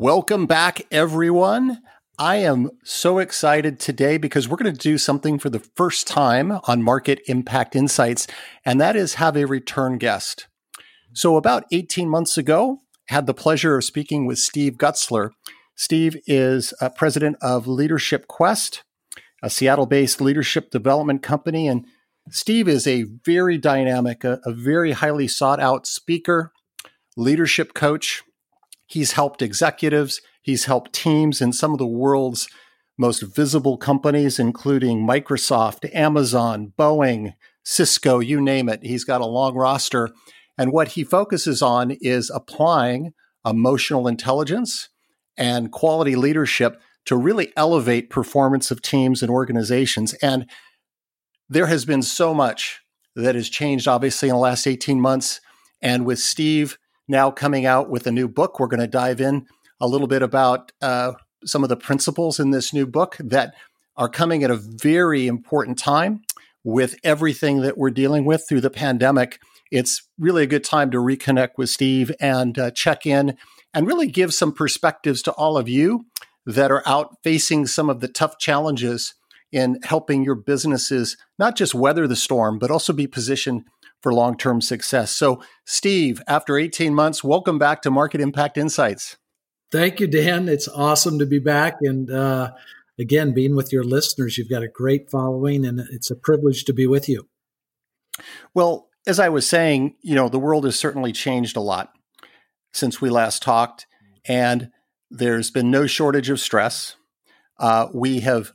Welcome back, everyone. I am so excited today because we're going to do something for the first time on Market Impact Insights, and that is have a return guest. So, about 18 months ago, had the pleasure of speaking with Steve Gutzler. Steve is uh, president of Leadership Quest, a Seattle based leadership development company. And Steve is a very dynamic, a, a very highly sought out speaker, leadership coach, He's helped executives, he's helped teams in some of the world's most visible companies, including Microsoft, Amazon, Boeing, Cisco, you name it. He's got a long roster. And what he focuses on is applying emotional intelligence and quality leadership to really elevate performance of teams and organizations. And there has been so much that has changed, obviously, in the last 18 months. And with Steve now coming out with a new book. We're going to dive in a little bit about uh, some of the principles in this new book that are coming at a very important time with everything that we're dealing with through the pandemic. It's really a good time to reconnect with Steve and uh, check in and really give some perspectives to all of you that are out facing some of the tough challenges in helping your businesses not just weather the storm, but also be positioned for long term success. So, Steve, after 18 months, welcome back to Market Impact Insights. Thank you, Dan. It's awesome to be back. And uh, again, being with your listeners, you've got a great following, and it's a privilege to be with you. Well, as I was saying, you know, the world has certainly changed a lot since we last talked, and there's been no shortage of stress. Uh, we have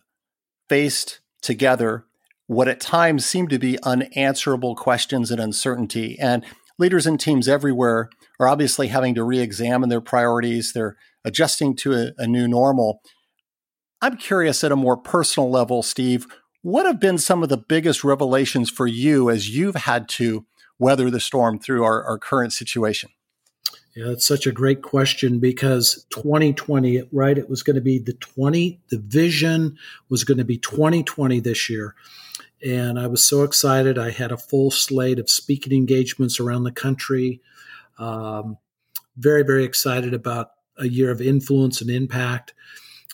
faced together what at times seem to be unanswerable questions and uncertainty. And leaders and teams everywhere are obviously having to re examine their priorities. They're adjusting to a, a, new normal. I'm curious at a more personal level, Steve, what have been some of the biggest revelations for you as you've had to weather the storm through our, our current situation? Yeah, that's such a great question because 2020, right? It was going to be the 20, the vision was going to be 2020 this year. And I was so excited. I had a full slate of speaking engagements around the country. Um, very, very excited about a year of influence and impact.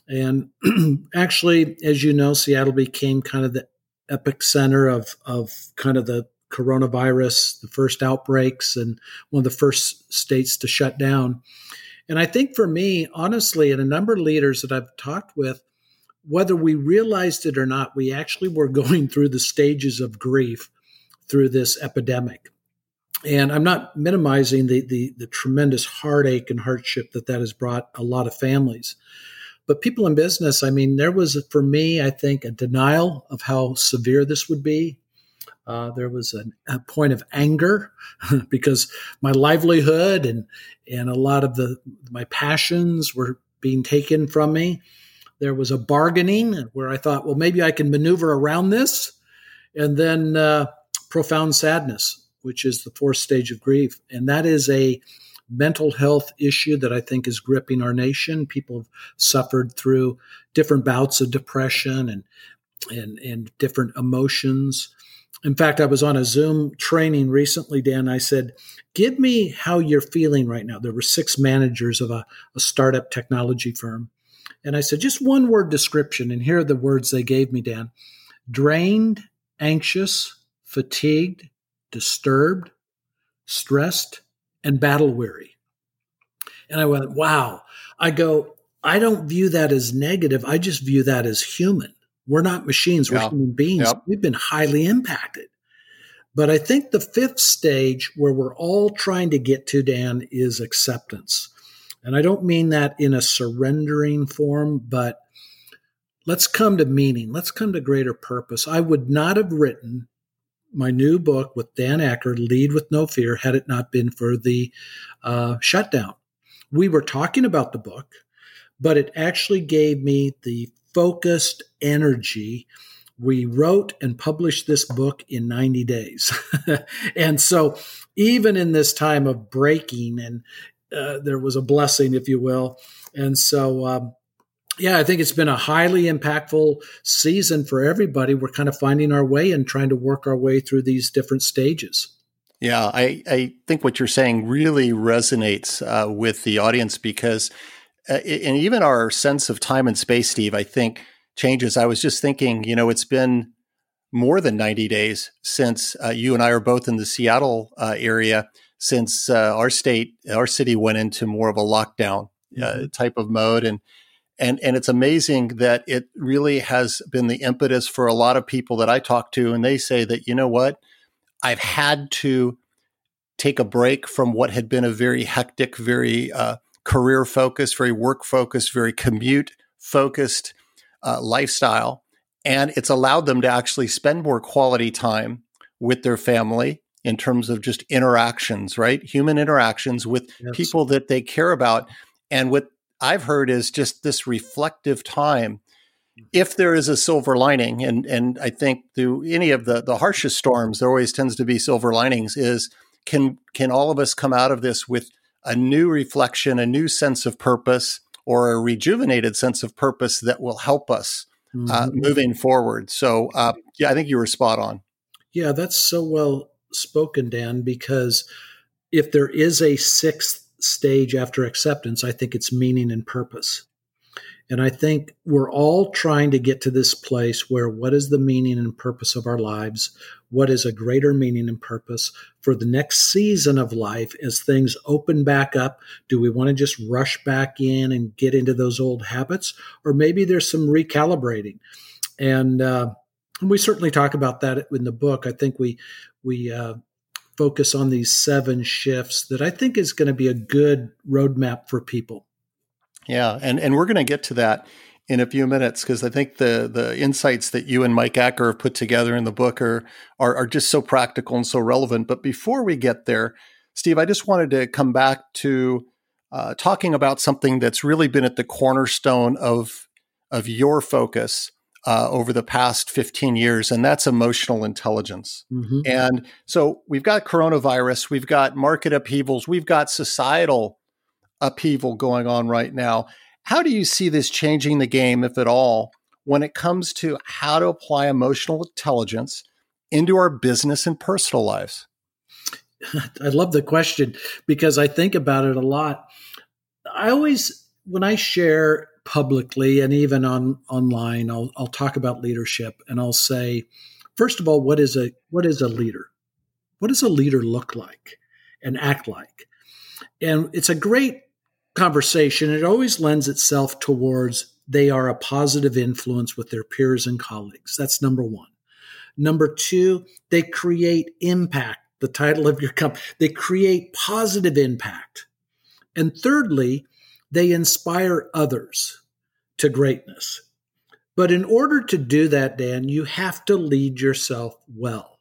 And actually, as you know, Seattle became kind of the epicenter of, of kind of the coronavirus, the first outbreaks, and one of the first states to shut down. And I think for me, honestly, and a number of leaders that I've talked with, whether we realized it or not, we actually were going through the stages of grief through this epidemic. And I'm not minimizing the, the, the tremendous heartache and hardship that that has brought a lot of families. But people in business, I mean, there was, for me, I think, a denial of how severe this would be. Uh, there was an, a point of anger because my livelihood and and a lot of the my passions were being taken from me. There was a bargaining where I thought, well, maybe I can maneuver around this. And then uh, profound sadness, which is the fourth stage of grief. And that is a mental health issue that I think is gripping our nation. People have suffered through different bouts of depression and and, and different emotions. In fact, I was on a Zoom training recently, Dan. I said, Give me how you're feeling right now. There were six managers of a, a startup technology firm. And I said, just one word description. And here are the words they gave me, Dan drained, anxious, fatigued, disturbed, stressed, and battle weary. And I went, wow. I go, I don't view that as negative. I just view that as human. We're not machines, we're yeah. human beings. Yep. We've been highly impacted. But I think the fifth stage where we're all trying to get to, Dan, is acceptance. And I don't mean that in a surrendering form, but let's come to meaning. Let's come to greater purpose. I would not have written my new book with Dan Acker, Lead with No Fear, had it not been for the uh, shutdown. we were talking about the book, but it actually gave me the focused energy. We wrote and published this book in 90 days. and so, even in this time of breaking, and uh, there was a blessing, if you will. And so, um, yeah, I think it's been a highly impactful season for everybody. We're kind of finding our way and trying to work our way through these different stages. Yeah, I, I think what you're saying really resonates uh, with the audience because, uh, and even our sense of time and space, Steve, I think changes. I was just thinking, you know, it's been more than 90 days since uh, you and I are both in the Seattle uh, area, since uh, our state, our city went into more of a lockdown uh, mm-hmm. type of mode. And, and, and it's amazing that it really has been the impetus for a lot of people that I talk to. And they say that, you know what? I've had to take a break from what had been a very hectic, very uh, career focused, very work focused, very commute focused uh, lifestyle. And it's allowed them to actually spend more quality time with their family in terms of just interactions, right? Human interactions with yes. people that they care about. And what I've heard is just this reflective time if there is a silver lining, and and I think through any of the the harshest storms, there always tends to be silver linings. Is can can all of us come out of this with a new reflection, a new sense of purpose, or a rejuvenated sense of purpose that will help us uh, mm-hmm. uh, moving forward? So, uh, yeah, I think you were spot on. Yeah, that's so well spoken, Dan. Because if there is a sixth stage after acceptance, I think it's meaning and purpose. And I think we're all trying to get to this place where what is the meaning and purpose of our lives? What is a greater meaning and purpose for the next season of life as things open back up? Do we want to just rush back in and get into those old habits? Or maybe there's some recalibrating. And, uh, we certainly talk about that in the book. I think we, we, uh, focus on these seven shifts that I think is going to be a good roadmap for people. Yeah, and and we're going to get to that in a few minutes because I think the the insights that you and Mike Acker have put together in the book are, are are just so practical and so relevant. But before we get there, Steve, I just wanted to come back to uh, talking about something that's really been at the cornerstone of of your focus uh, over the past 15 years, and that's emotional intelligence. Mm-hmm. And so we've got coronavirus, we've got market upheavals, we've got societal upheaval going on right now. How do you see this changing the game, if at all, when it comes to how to apply emotional intelligence into our business and personal lives? I love the question because I think about it a lot. I always, when I share publicly and even on online, I'll, I'll talk about leadership and I'll say, first of all, what is a what is a leader? What does a leader look like and act like? And it's a great conversation, it always lends itself towards they are a positive influence with their peers and colleagues. That's number one. Number two, they create impact. The title of your company, they create positive impact. And thirdly, they inspire others to greatness. But in order to do that, Dan, you have to lead yourself well.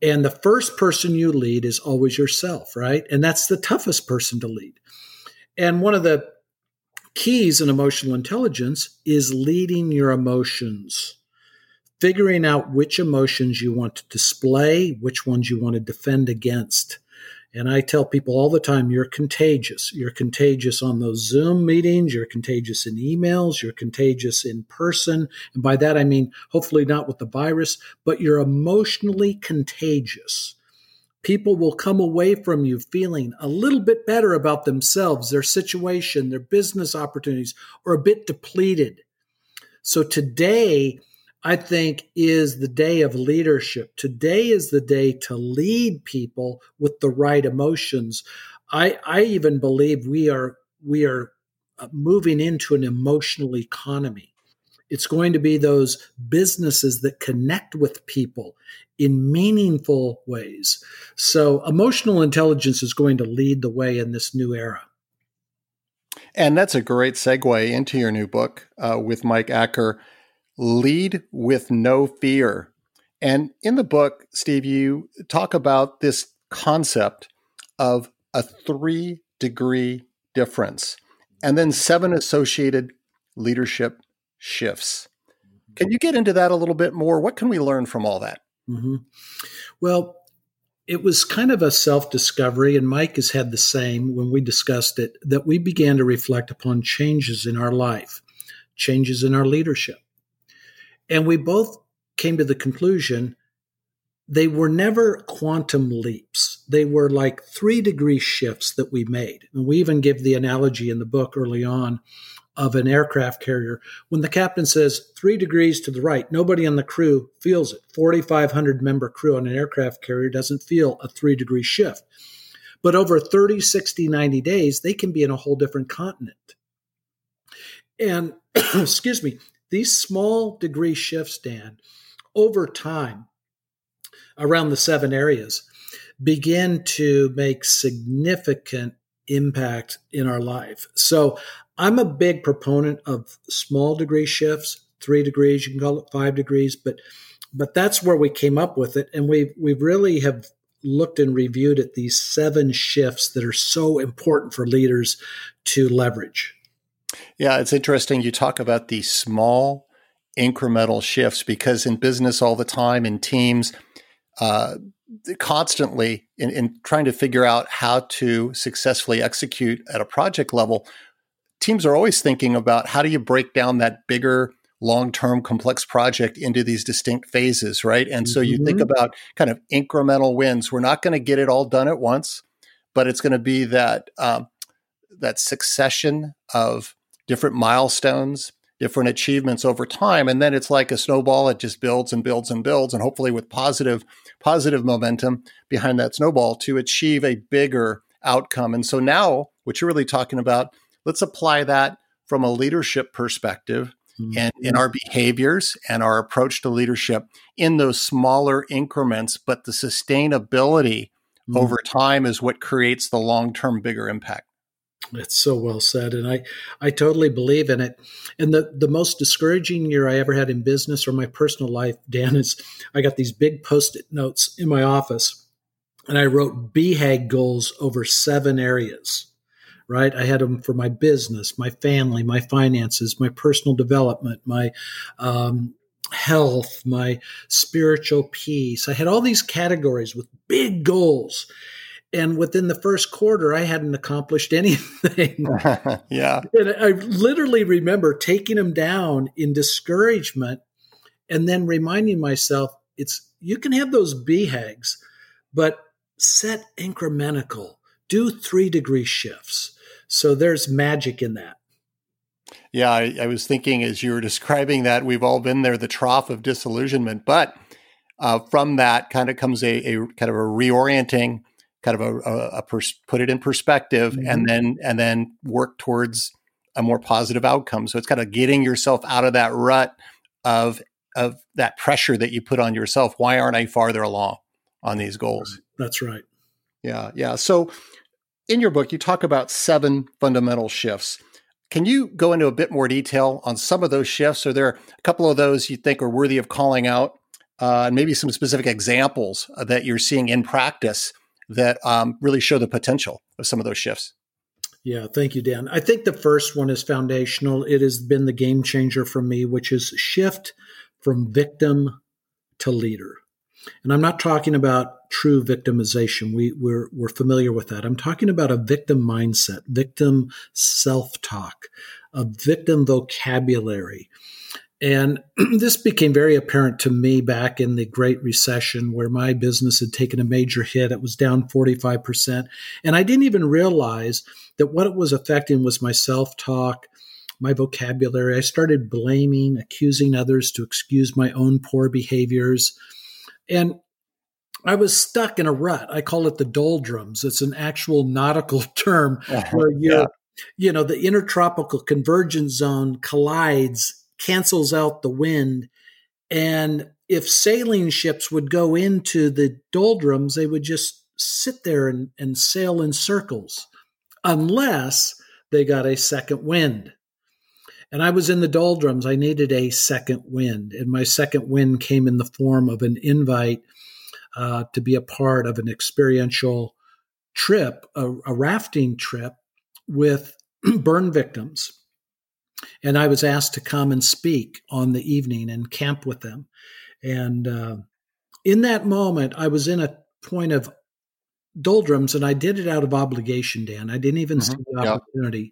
And the first person you lead is always yourself, right? And that's the toughest person to lead. And one of the keys in emotional intelligence is leading your emotions, figuring out which emotions you want to display, which ones you want to defend against. And I tell people all the time, you're contagious. You're contagious on those Zoom meetings. You're contagious in emails. You're contagious in person. And by that, I mean, hopefully not with the virus, but you're emotionally contagious people will come away from you feeling a little bit better about themselves, their situation, their business opportunities, or a bit depleted. So today, I think, is the day of leadership. Today is the day to lead people with the right emotions. I, I even believe we are we are uh, moving into an emotional economy. It's going to be those businesses that connect with people in meaningful ways. So, emotional intelligence is going to lead the way in this new era. And that's a great segue into your new book uh, with Mike Acker Lead with No Fear. And in the book, Steve, you talk about this concept of a three degree difference, and then seven associated leadership shifts. Can you get into that a little bit more? What can we learn from all that? Mm-hmm. Well, it was kind of a self discovery, and Mike has had the same when we discussed it, that we began to reflect upon changes in our life, changes in our leadership. And we both came to the conclusion they were never quantum leaps. They were like three degree shifts that we made. And we even give the analogy in the book early on of an aircraft carrier. When the captain says three degrees to the right, nobody on the crew feels it. 4,500 member crew on an aircraft carrier doesn't feel a three degree shift. But over 30, 60, 90 days, they can be in a whole different continent. And, excuse me, these small degree shifts, Dan, over time, around the seven areas, begin to make significant impact in our life. So I'm a big proponent of small degree shifts, three degrees, you can call it five degrees, but but that's where we came up with it. And we we really have looked and reviewed at these seven shifts that are so important for leaders to leverage. Yeah, it's interesting. You talk about these small incremental shifts because in business all the time, in teams, uh, constantly in, in trying to figure out how to successfully execute at a project level, teams are always thinking about how do you break down that bigger long-term complex project into these distinct phases right? And so you mm-hmm. think about kind of incremental wins. We're not going to get it all done at once but it's going to be that um, that succession of different milestones different achievements over time. And then it's like a snowball it just builds and builds and builds and hopefully with positive positive momentum behind that snowball to achieve a bigger outcome. And so now what you're really talking about let's apply that from a leadership perspective mm-hmm. and in our behaviors and our approach to leadership in those smaller increments, but the sustainability mm-hmm. over time is what creates the long term bigger impact. It's so well said, and I I totally believe in it. And the the most discouraging year I ever had in business or my personal life, Dan, is I got these big post-it notes in my office, and I wrote BHAG goals over seven areas right? I had them for my business, my family, my finances, my personal development, my um, health, my spiritual peace. I had all these categories with big goals. And within the first quarter, I hadn't accomplished anything. yeah. And I literally remember taking them down in discouragement and then reminding myself it's you can have those BHAGs, but set incremental, do three degree shifts. So there's magic in that. Yeah, I, I, was thinking as you were describing that, we've all been there, the trough of disillusionment. But uh, from that kind of comes a, a, kind of a reorienting, kind of a, a, a pers- put it in perspective, mm-hmm. and then and then work towards a more positive outcome. So it's kind of getting yourself out of that rut of of that pressure that you put on yourself. Why aren't I farther along on these goals? That's right. Yeah, yeah. So in your book, you talk about seven fundamental shifts. Can you go into a bit more detail on some of those shifts? Are there a couple of those you think are worthy of calling out, uh, and maybe some specific examples that you're seeing in practice that um, really show the potential of some of those shifts? Yeah, thank you, Dan. I think the first one is foundational. It has been the game changer for me, which is shift from victim to leader. And I'm not talking about true victimization. We, we're, we're familiar with that. I'm talking about a victim mindset, victim self talk, a victim vocabulary. And this became very apparent to me back in the Great Recession, where my business had taken a major hit. It was down 45%. And I didn't even realize that what it was affecting was my self talk, my vocabulary. I started blaming, accusing others to excuse my own poor behaviors. And I was stuck in a rut. I call it the doldrums. It's an actual nautical term uh-huh. where you yeah. you know, the intertropical convergence zone collides, cancels out the wind. And if sailing ships would go into the doldrums, they would just sit there and, and sail in circles unless they got a second wind. And I was in the doldrums. I needed a second wind. And my second wind came in the form of an invite uh, to be a part of an experiential trip, a, a rafting trip with burn victims. And I was asked to come and speak on the evening and camp with them. And uh, in that moment, I was in a point of doldrums and I did it out of obligation, Dan. I didn't even mm-hmm. see the opportunity. Yeah.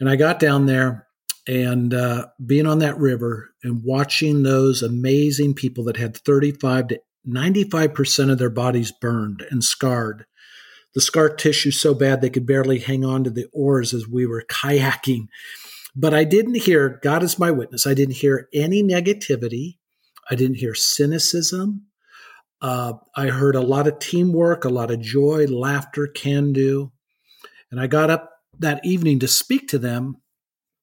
And I got down there and uh, being on that river and watching those amazing people that had 35 to 95% of their bodies burned and scarred. The scar tissue so bad they could barely hang on to the oars as we were kayaking. But I didn't hear, God is my witness, I didn't hear any negativity. I didn't hear cynicism. Uh, I heard a lot of teamwork, a lot of joy, laughter, can do. And I got up that evening to speak to them,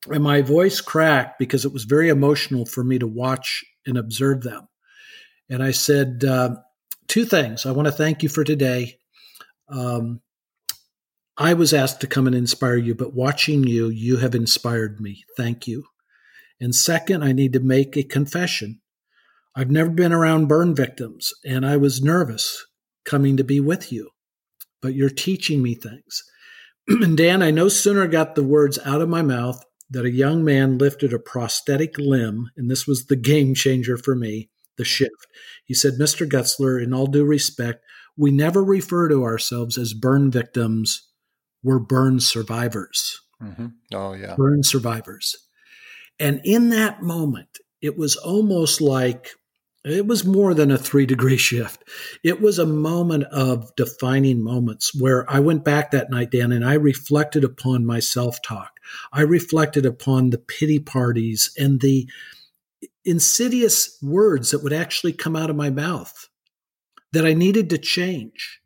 and my voice cracked because it was very emotional for me to watch and observe them. And I said, uh, two things. I want to thank you for today. Um, I was asked to come and inspire you, but watching you, you have inspired me. Thank you. And second, I need to make a confession. I've never been around burn victims, and I was nervous coming to be with you, but you're teaching me things. and Dan, I no sooner got the words out of my mouth that a young man lifted a prosthetic limb, and this was the game changer for me, the shift. He said, Mr. Gutzler, in all due respect, we never refer to ourselves as burn victims, we're burn survivors. Mm-hmm. Oh, yeah. Burn survivors. And in that moment, it was almost like it was more than a three degree shift. It was a moment of defining moments where I went back that night, Dan, and I reflected upon my self talk. I reflected upon the pity parties and the insidious words that would actually come out of my mouth that I needed to change.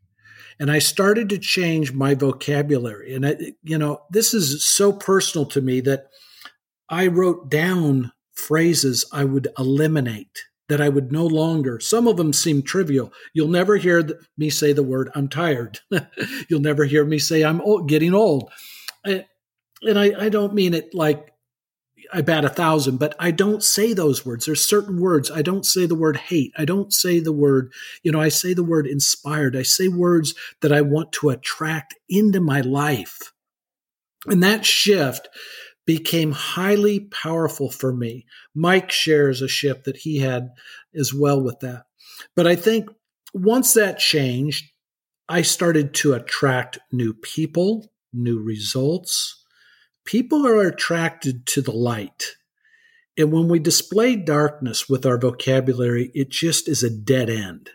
And I started to change my vocabulary. And, I, you know, this is so personal to me that I wrote down phrases I would eliminate that I would no longer, some of them seem trivial. You'll never hear me say the word, I'm tired. You'll never hear me say, I'm old, getting old. Eh, and I, I don't mean it like I bat a thousand, but I don't say those words. There's certain words. I don't say the word hate. I don't say the word, you know, I say the word inspired. I say words that I want to attract into my life. And that shift became highly powerful for me. Mike shares a shift that he had as well with that. But I think once that changed, I started to attract new people, new results. People are attracted to the light. And when we display darkness with our vocabulary, it just is a dead end.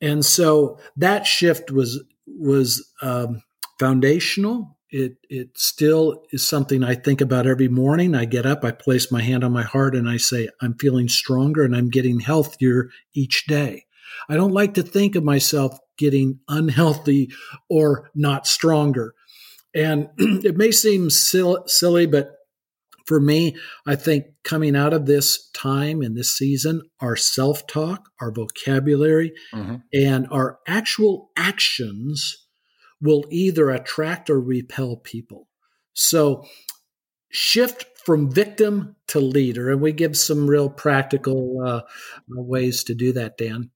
And so that shift was was um, foundational it it still is something I think about every morning. I get up, I place my hand on my heart, and I say, I'm feeling stronger and I'm getting healthier each day. I don't like to think of myself getting unhealthy or not stronger. And it may seem silly, but for me, I think coming out of this time and this season, our self talk, our vocabulary, mm-hmm. and our actual actions will either attract or repel people. So shift from victim to leader. And we give some real practical uh, ways to do that, Dan.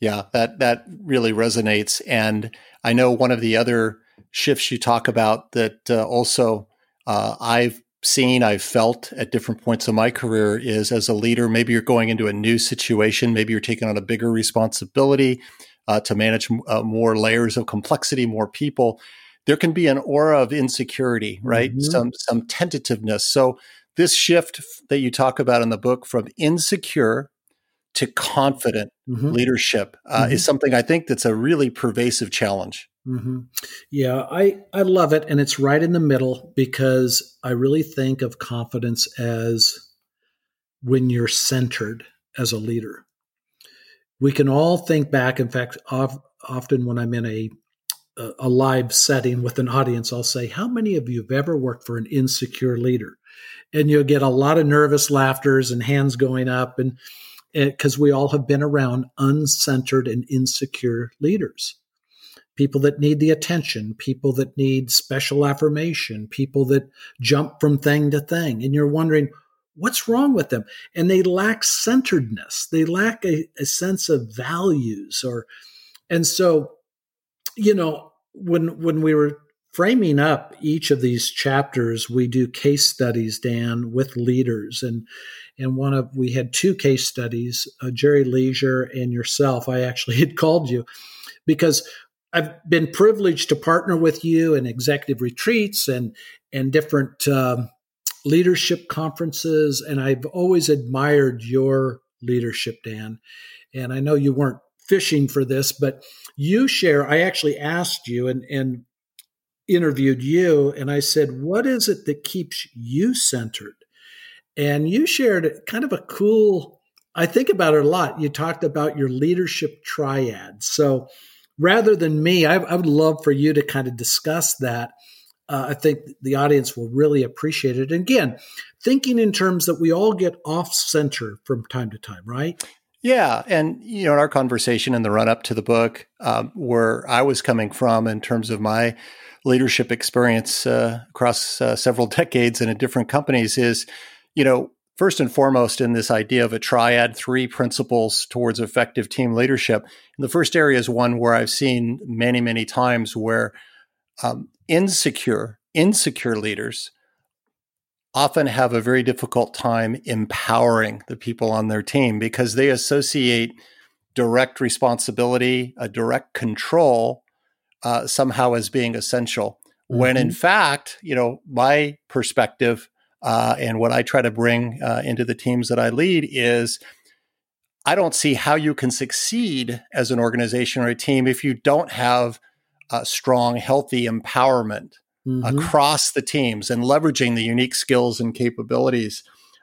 Yeah, that, that really resonates. And I know one of the other shifts you talk about that uh, also uh, I've seen, I've felt at different points of my career is as a leader, maybe you're going into a new situation, maybe you're taking on a bigger responsibility uh, to manage uh, more layers of complexity, more people, there can be an aura of insecurity, right? Mm-hmm. Some some tentativeness. So this shift that you talk about in the book from insecure to confident mm-hmm. leadership uh, mm-hmm. is something I think that's a really pervasive challenge. Mm-hmm. Yeah, I, I love it. And it's right in the middle because I really think of confidence as when you're centered as a leader we can all think back. In fact, often when I'm in a a live setting with an audience, I'll say, "How many of you have ever worked for an insecure leader?" And you'll get a lot of nervous laughters and hands going up, and eh, because we all have been around uncentered and insecure leaders, people that need the attention, people that need special affirmation, people that jump from thing to thing, and you're wondering what's wrong with them and they lack centeredness they lack a, a, sense of values or and so you know when when we were framing up each of these chapters, we do case studies, Dan, with leaders. And and one of we had two case studies, uh, Jerry Leisure and yourself. I actually had called you because I've been privileged to partner with you in executive retreats and and different um, leadership conferences, and I've always admired your leadership, Dan. And I know you weren't fishing for this, but you share. I actually asked you and and interviewed you, and I said, "What is it that keeps you centered?" And you shared kind of a cool. I think about it a lot. You talked about your leadership triad. So rather than me, I, I would love for you to kind of discuss that. Uh, I think the audience will really appreciate it. And again, thinking in terms that we all get off center from time to time, right? Yeah, and you know, in our conversation in the run up to the book, um, where I was coming from in terms of my leadership experience uh, across uh, several decades and in different companies, is you know, first and foremost in this idea of a triad, three principles towards effective team leadership. And the first area is one where I've seen many, many times where um, insecure, insecure leaders often have a very difficult time empowering the people on their team because they associate direct responsibility, a direct control, uh, somehow as being essential. Mm-hmm. When in mm-hmm. fact, you know, my perspective uh, and what I try to bring uh, into the teams that I lead is I don't see how you can succeed as an organization or a team if you don't have a strong, healthy empowerment mm-hmm. across the teams and leveraging the unique skills and capabilities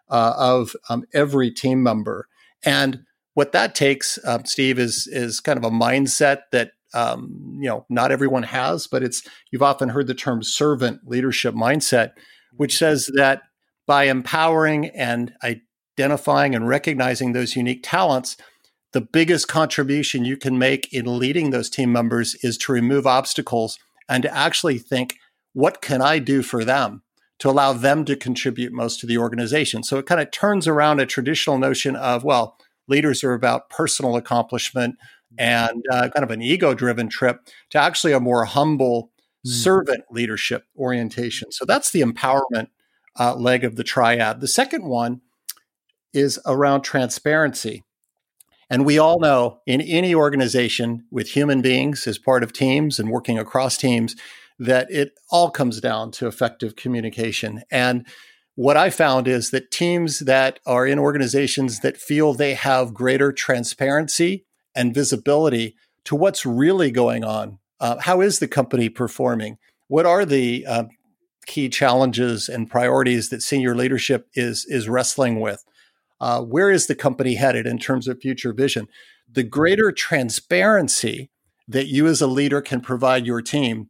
uh, of um, every team member. And what that takes, um, Steve, is is kind of a mindset that um, you know not everyone has, but it's you've often heard the term servant leadership mindset, which says that by empowering and identifying and recognizing those unique talents, the biggest contribution you can make in leading those team members is to remove obstacles and to actually think, what can I do for them to allow them to contribute most to the organization? So it kind of turns around a traditional notion of, well, leaders are about personal accomplishment and uh, kind of an ego driven trip to actually a more humble mm. servant leadership orientation. So that's the empowerment uh, leg of the triad. The second one is around transparency. And we all know in any organization with human beings as part of teams and working across teams that it all comes down to effective communication. And what I found is that teams that are in organizations that feel they have greater transparency and visibility to what's really going on. Uh, how is the company performing? What are the uh, key challenges and priorities that senior leadership is is wrestling with. Uh, where is the company headed in terms of future vision? The greater transparency that you as a leader can provide your team,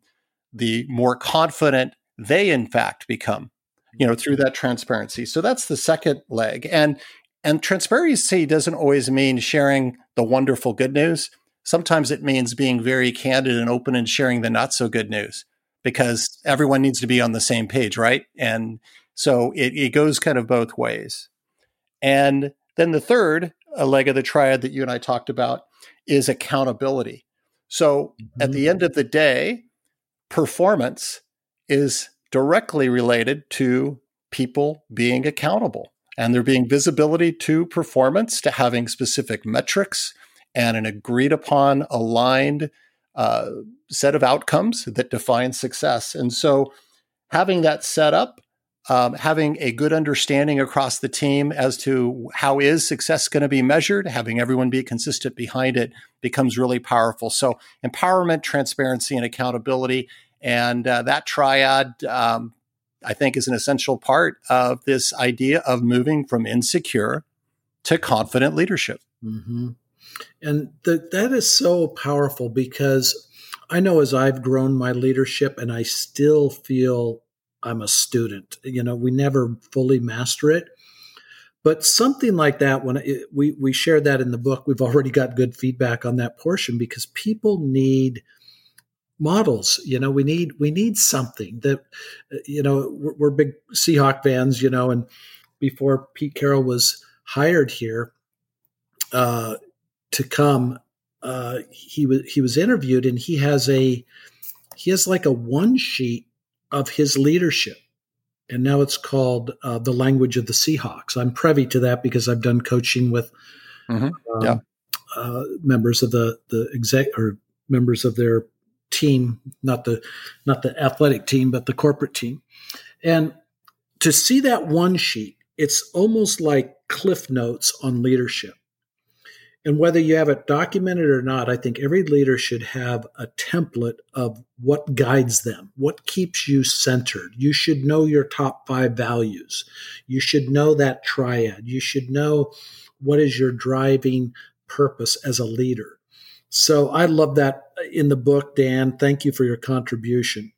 the more confident they in fact become, you know, through that transparency. So that's the second leg. And and transparency doesn't always mean sharing the wonderful good news. Sometimes it means being very candid and open and sharing the not so good news because everyone needs to be on the same page, right? And so it, it goes kind of both ways. And then the third a leg of the triad that you and I talked about is accountability. So mm-hmm. at the end of the day, performance is directly related to people being accountable and there being visibility to performance, to having specific metrics and an agreed upon, aligned uh, set of outcomes that define success. And so, having that set up, um, having a good understanding across the team as to how is success going to be measured, having everyone be consistent behind it becomes really powerful. So, empowerment, transparency, and accountability, and uh, that triad. Um, I think is an essential part of this idea of moving from insecure to confident leadership. Mm-hmm. And that is so powerful because I know as I've grown my leadership and I still feel I'm a student. You know, we never fully master it. But something like that, when it, we, we shared that in the book, we've already got good feedback on that portion because people need models you know we need we need something that you know we're, we're, big seahawk fans you know and before pete carroll was hired here uh, to come, uh, he was he was interviewed, and he has a he has like a one sheet of his leadership. And now it's called uh, The Language of the Seahawks. I'm privy to that because I've done coaching with mm-hmm. Um, yeah. uh, members of the, the exec or members of their team, not the, not the athletic team, but the corporate team. And to see that one sheet, it's almost like cliff notes on leadership. And whether you have it documented or not, I think every leader should have a template of what guides them, what keeps you centered. You should know your top five values. You should know that triad. You should know what is your driving purpose as a leader. So I love that in the book, Dan. Thank you for your contribution.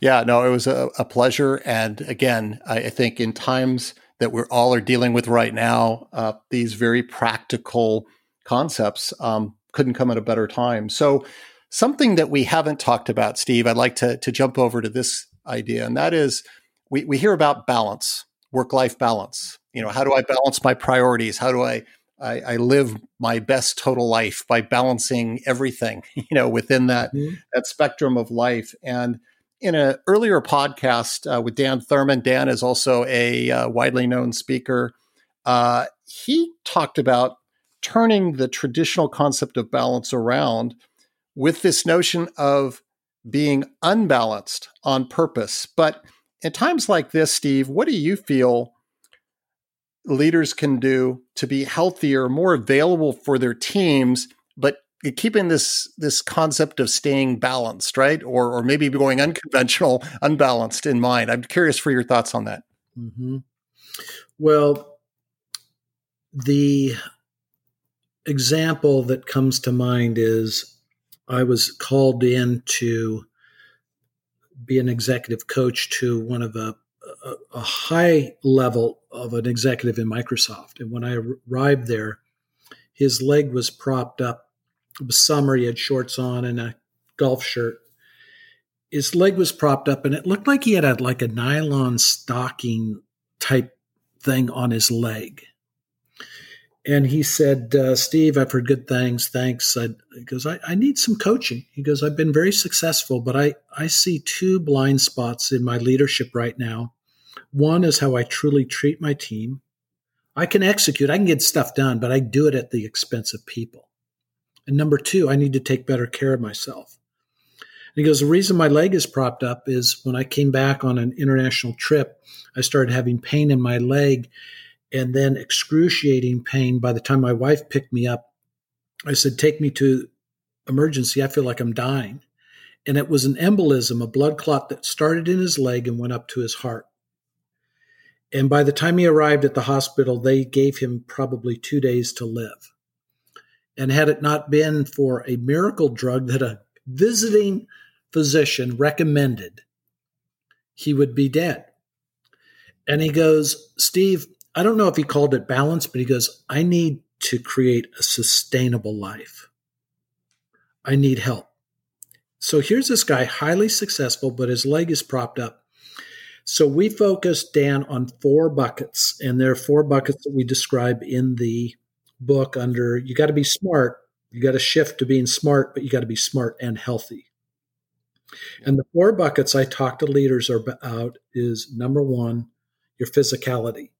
Yeah, no, it was a, a pleasure. And again, I, I think in times that we're all are dealing with right now, uh, these very practical concepts um, couldn't come at a better time. So, something that we haven't talked about, Steve, I'd like to, to jump over to this idea, and that is we, we hear about balance, work life balance. You know, how do I balance my priorities? How do I, I, I live my best total life by balancing everything, you know, within that mm-hmm. that spectrum of life. And in an earlier podcast uh, with Dan Thurman, Dan is also a uh, widely known speaker. Uh, he talked about turning the traditional concept of balance around with this notion of being unbalanced on purpose. But in times like this, Steve, what do you feel leaders can do to be healthier, more available for their teams, but keeping this this concept of staying balanced, right? Or or maybe going unconventional, unbalanced in mind. I'm curious for your thoughts on that. Mm-hmm. Well, the example that comes to mind is I was called in to be an executive coach to one of a, a, a high level of an executive in Microsoft. And when I arrived there, his leg was propped up it was summer. He had shorts on and a golf shirt. His leg was propped up, and it looked like he had a, like a nylon stocking type thing on his leg. And he said, uh, Steve, I've heard good things. Thanks. I, he goes, I, I need some coaching. He goes, I've been very successful, but I, I see two blind spots in my leadership right now. One is how I truly treat my team. I can execute, I can get stuff done, but I do it at the expense of people. And number two, I need to take better care of myself. And he goes, The reason my leg is propped up is when I came back on an international trip, I started having pain in my leg and then excruciating pain. By the time my wife picked me up, I said, Take me to emergency. I feel like I'm dying. And it was an embolism, a blood clot that started in his leg and went up to his heart. And by the time he arrived at the hospital, they gave him probably two days to live. And had it not been for a miracle drug that a visiting physician recommended, he would be dead. And he goes, Steve, I don't know if he called it balance, but he goes, I need to create a sustainable life. I need help. So here's this guy, highly successful, but his leg is propped up. So we focused, Dan, on four buckets, and there are four buckets that we describe in the book under you got to be smart. You got to shift to being smart, but you got to be smart and healthy. And the four buckets I talk to leaders about is number one, your physicality.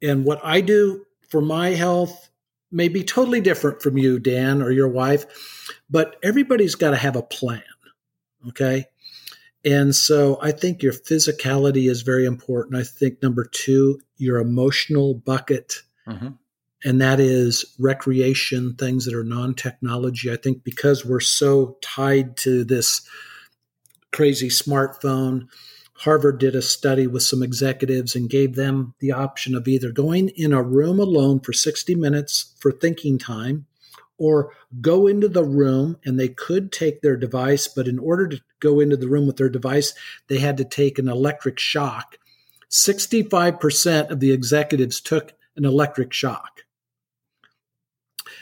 And what I do for my health may be totally different from you, Dan, or your wife, but everybody's got to have a plan. Okay. And so I think your physicality is very important. I think number two, your emotional bucket mm-hmm and that is recreation, things that are non technology. I think because we're so tied to this crazy smartphone, Harvard did a study with some executives and gave them the option of either going in a room alone for 60 minutes for thinking time or go into the room and they could take their device, but in order to go into the room with their device, they had to take an electric shock. 65% of the executives took an electric shock.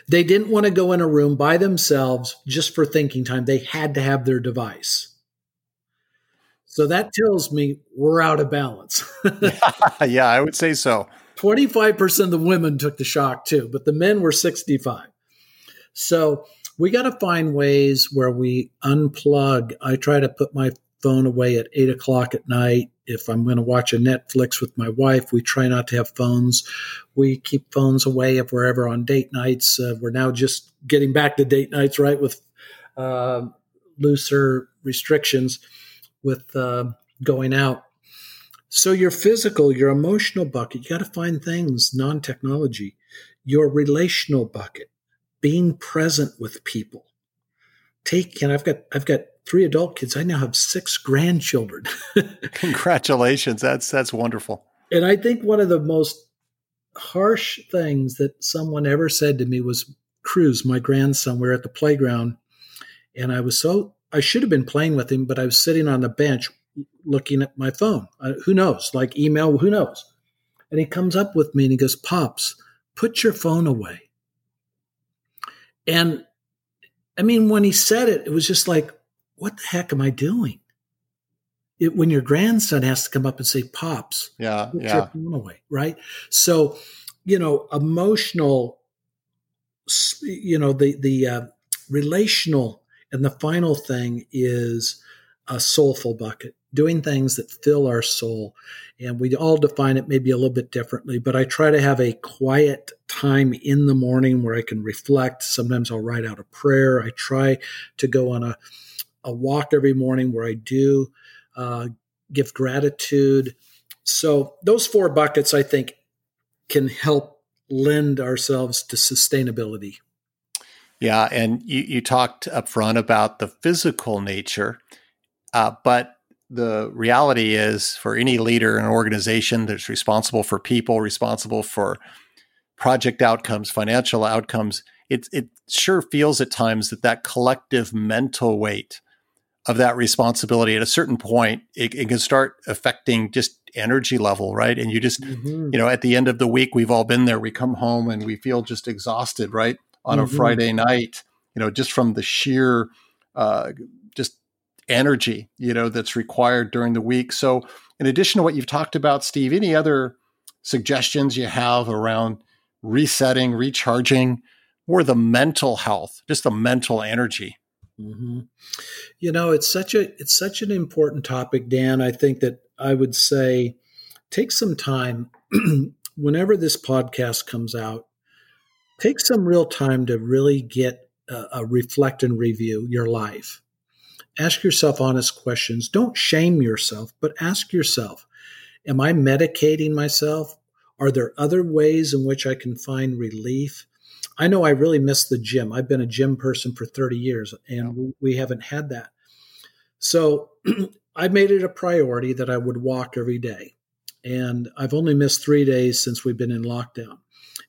They didn't want to go in a room by themselves just for thinking time. They had to have their device. So that tells me we're out of balance. yeah, I would say so. 25% of the women took the shock too, but the men were 65. So we got to find ways where we unplug. I try to put my phone away at eight o'clock at night. If I'm going to watch a Netflix with my wife, we try not to have phones. We keep phones away if we're ever on date nights. Uh, we're now just getting back to date nights, right, with uh, looser restrictions with uh, going out. So your physical, your emotional bucket, you got to find things non technology. Your relational bucket, being present with people. Take and I've got I've got three adult kids. I now have six grandchildren. Congratulations. That's that's wonderful. And I think one of the most harsh things that someone ever said to me was Cruz, my grandson, we are at the playground and I was so I should have been playing with him, but I was sitting on the bench looking at my phone. Uh, who knows? Like email, who knows? And he comes up with me and he goes, Pops, put your phone away. And I mean, when he said it, it was just like, what the heck am I doing? It, when your grandson has to come up and say, Pops, yeah, yeah. away, right? So, you know, emotional, you know, the, the uh, relational, and the final thing is a soulful bucket, doing things that fill our soul. And we all define it maybe a little bit differently, but I try to have a quiet time in the morning where I can reflect. Sometimes I'll write out a prayer. I try to go on a a walk every morning where I do uh, give gratitude. So those four buckets, I think, can help lend ourselves to sustainability. Yeah, and you, you talked up front about the physical nature, uh, but the reality is for any leader in an organization that's responsible for people, responsible for project outcomes, financial outcomes, it, it sure feels at times that that collective mental weight of that responsibility at a certain point it, it, can start affecting just energy level right? And you just mm-hmm. you know at the end of the week we've all been there. We come home and we feel just exhausted right? On mm-hmm. a friday night you know just from the sheer uh, just energy you know that's required during the week. So in addition to what you've talked about steve any other suggestions you have around resetting recharging or the mental health just the mental energy Mm-hmm. You know, it's such a it's such an important topic, Dan. I think that I would say take some time whenever this podcast comes out. Take some real time to really get a, a reflect and review your life. Ask yourself honest questions. Don't shame yourself, but ask yourself, am I medicating myself? Are there other ways in which I can find relief? I know I really miss the gym. I've been a gym person for 30 years and yeah. we haven't had that. So I made it a priority that I would walk every day. And I've only missed three days since we've been in lockdown.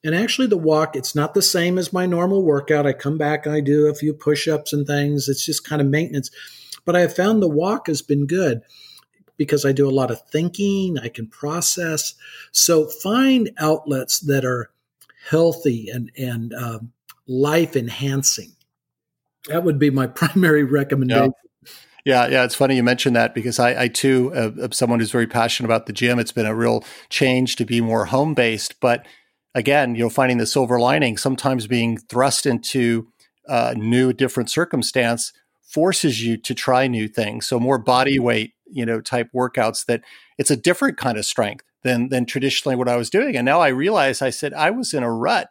And actually, the walk, it's not the same as my normal workout. I come back, I do a few push ups and things. It's just kind of maintenance. But I have found the walk has been good because I do a lot of thinking, I can process. So find outlets that are healthy and and um, life enhancing. That would be my primary recommendation. Yeah. Yeah, yeah, it's funny you mentioned that because I, I too uh, am someone who's very passionate about the gym. It's been a real change to be more home based, but again, you know, finding the silver lining, sometimes being thrust into a new, different circumstance forces you to try new things. So more body weight, you know, type workouts that it's a different kind of strength than than traditionally what I was doing. And now I realize I said I was in a rut.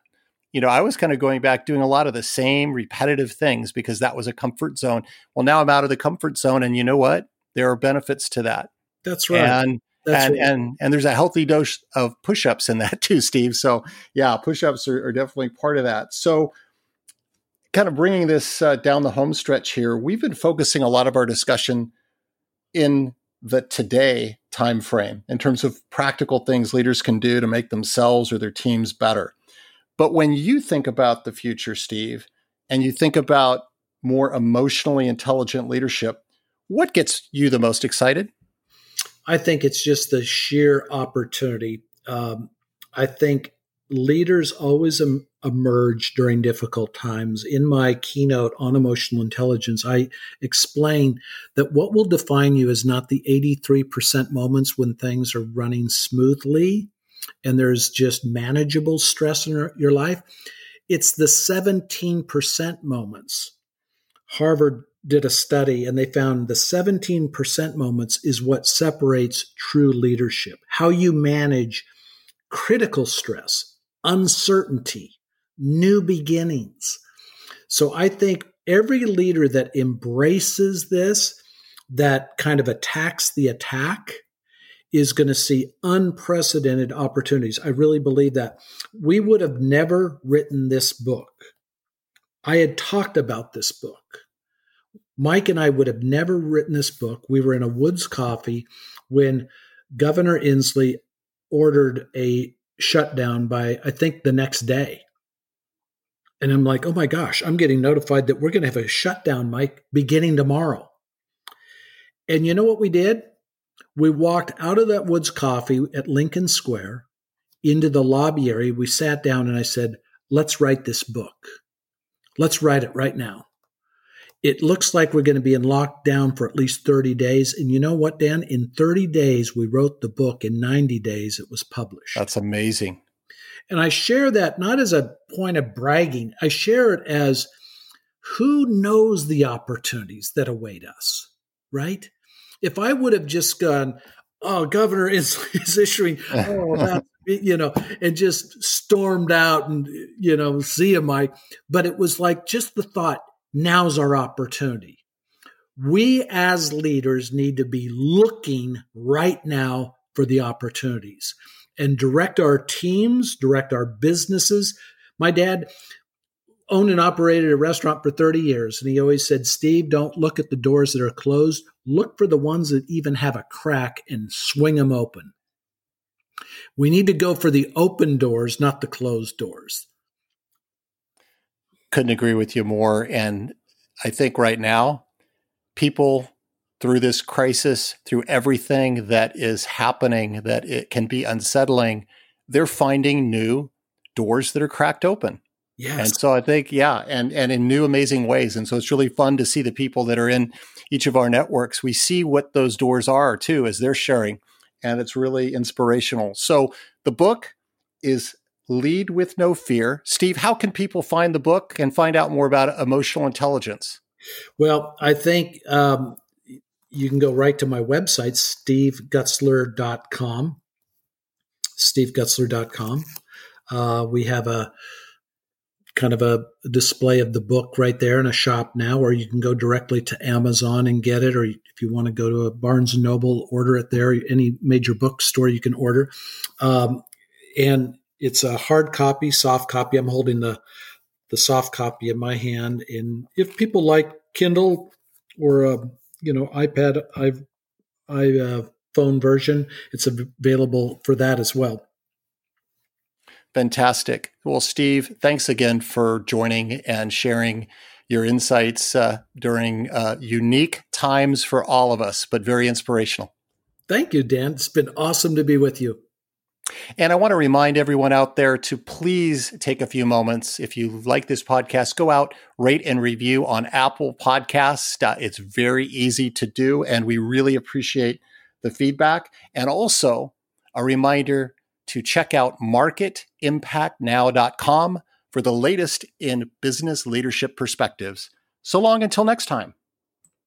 You know, I was kind of going back doing a lot of the same repetitive things because that was a comfort zone. Well, now I'm out of the comfort zone and you know what? There are benefits to that. That's right. And That's and, right. and and there's a healthy dose of push-ups in that too, Steve. So yeah, push-ups are, are definitely part of that. So kind of bringing this uh, down the home stretch here, we've been focusing a lot of our discussion in the today time frame in terms of practical things leaders can do to make themselves or their teams better. But when you think about the future, Steve, and you think about more emotionally intelligent leadership, what gets you the most excited? I think it's just the sheer opportunity. Um, I think leaders always em- emerge during difficult times. In my keynote on emotional intelligence, I explain that what will define you is not the 83% moments when things are running smoothly and there's just manageable stress in your life. it's the 17% moments. Harvard did a study and they found the 17% moments is what separates true leadership. How you manage critical stress, uncertainty, new beginnings. So I think every leader that embraces this, that kind of attacks the attack, is going to see unprecedented opportunities. I really believe that. We would have never written this book. I had talked about this book. Mike and I would have never written this book. We were in a Woods Coffee when Governor Inslee ordered a shutdown by, I think, the next day. And I'm like, oh my gosh, I'm getting notified that we're going to have a shutdown, Mike, beginning tomorrow. And you know what we did? We walked out of that Woods Coffee at Lincoln Square into the lobby area. We sat down and I said, let's write this book. Let's write it right now. It looks like we're going to be in lockdown for at least 30 days. And you know what, Dan? In 30 days, we wrote the book. In 90 days, it was published. That's amazing. And I share that not as a point of bragging, I share it as who knows the opportunities that await us, right? If I would have just gone, oh, governor is, is issuing, oh, you know, and just stormed out and, you know, see you, Mike. But it was like just the thought, now's our opportunity. We as leaders need to be looking right now for the opportunities and direct our teams, direct our businesses. My dad owned and operated a restaurant for 30 years, and he always said, Steve, don't look at the doors that are closed. Look for the ones that even have a crack and swing them open. We need to go for the open doors, not the closed doors. Couldn't agree with you more. And I think right now, people through this crisis, through everything that is happening, that it can be unsettling, they're finding new doors that are cracked open. Yes. And so I think, yeah, and and in new amazing ways. And so it's really fun to see the people that are in each of our networks. We see what those doors are too as they're sharing. And it's really inspirational. So the book is Lead with No Fear. Steve, how can people find the book and find out more about emotional intelligence? Well, I think um, you can go right to my website, stevegutzler.com. Stevegutzler.com. Uh, we have a kind of a display of the book right there in a shop now, or you can go directly to Amazon and get it, or if you want to go to a Barnes and Noble, order it there. Any major bookstore you can order, um, and it's a hard copy, soft copy. I'm holding the the soft copy in my hand, and if people like Kindle or a you know iPad, I've i uh, phone version, it's available for that as well. Fantastic. Well, Steve, thanks again for joining and sharing your insights uh, during uh, unique times for all of us, but very inspirational. Thank you, Dan. It's been awesome to be with you. And I want to remind everyone out there to please take a few moments. If you like this podcast, go out, rate and review on Apple Podcasts. Uh, it's very easy to do, and we really appreciate the feedback. And also, a reminder to check out marketimpactnow.com for the latest in business leadership perspectives. So long until next time.